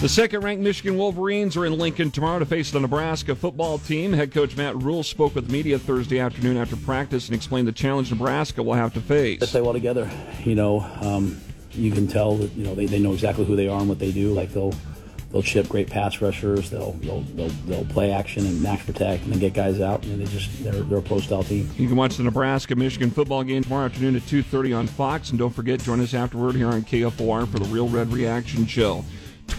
The second ranked Michigan Wolverines are in Lincoln tomorrow to face the Nebraska football team. Head coach Matt Rhule spoke with media Thursday afternoon after practice and explained the challenge Nebraska will have to face. They play well together. You know, um, you can tell that you know they, they know exactly who they are and what they do. Like they'll they'll chip great pass rushers. They'll they'll they'll, they'll play action and max protect and then get guys out. And they just they're they're a pro style team. You can watch the Nebraska Michigan football game tomorrow afternoon at 2:30 on Fox, and don't forget join us afterward here on KFOR for the Real Red Reaction Show.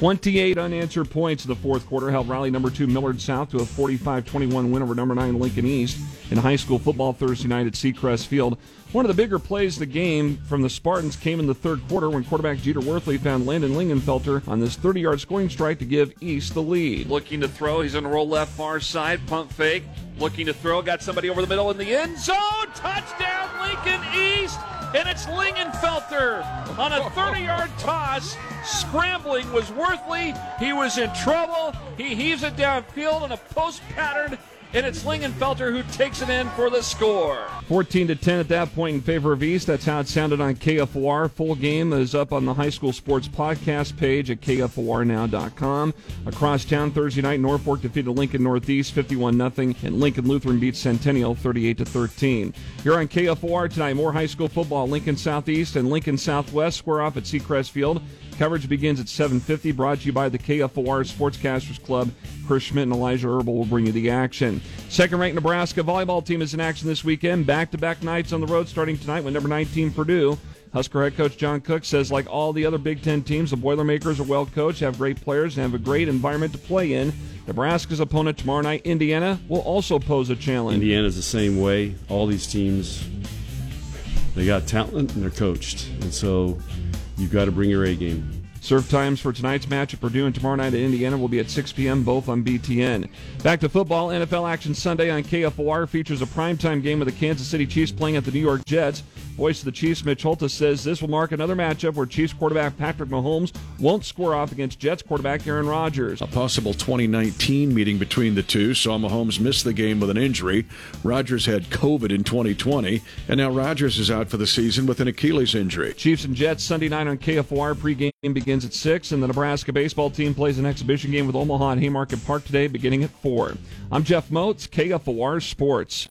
28 unanswered points in the fourth quarter helped rally number two Millard South to a 45-21 win over number nine Lincoln East in high school football Thursday night at Seacrest Field. One of the bigger plays of the game from the Spartans came in the third quarter when quarterback Jeter Worthley found Landon Lingenfelter on this 30-yard scoring strike to give East the lead. Looking to throw, he's going to roll left far side, pump fake. Looking to throw, got somebody over the middle in the end zone. Touchdown Lincoln East, and it's Lingenfelter on a 30-yard toss. Scrambling was Worthley. He was in trouble. He heaves it downfield in a post pattern and it's Lingenfelter who takes it in for the score. 14 to 10 at that point in favor of East. That's how it sounded on KFOR. Full game is up on the High School Sports Podcast page at KFORnow.com. Across town Thursday night, Norfolk defeated Lincoln Northeast 51 0 and Lincoln Lutheran beat Centennial 38 to 13. Here on KFOR tonight, more high school football. Lincoln Southeast and Lincoln Southwest square off at Seacrest Field. Coverage begins at 7:50. Brought to you by the KFOR Sportscasters Club. Chris Schmidt and Elijah Herbal will bring you the action. Second-ranked Nebraska volleyball team is in action this weekend. Back-to-back nights on the road starting tonight with number 19 Purdue. Husker head coach John Cook says, like all the other Big Ten teams, the Boilermakers are well coached, have great players, and have a great environment to play in. Nebraska's opponent tomorrow night, Indiana, will also pose a challenge. Indiana's the same way. All these teams, they got talent and they're coached, and so you've got to bring your A game. Serve times for tonight's match at Purdue and tomorrow night at Indiana will be at 6 p.m., both on BTN. Back to football. NFL Action Sunday on KFOR features a primetime game of the Kansas City Chiefs playing at the New York Jets. Voice of the Chiefs, Mitch Holthus, says this will mark another matchup where Chiefs quarterback Patrick Mahomes won't square off against Jets quarterback Aaron Rodgers. A possible 2019 meeting between the two saw Mahomes miss the game with an injury. Rodgers had COVID in 2020, and now Rodgers is out for the season with an Achilles injury. Chiefs and Jets Sunday night on KFOR. Pregame begins at 6, and the Nebraska baseball team plays an exhibition game with Omaha at Haymarket Park today beginning at 4. I'm Jeff Motz, KFOR Sports.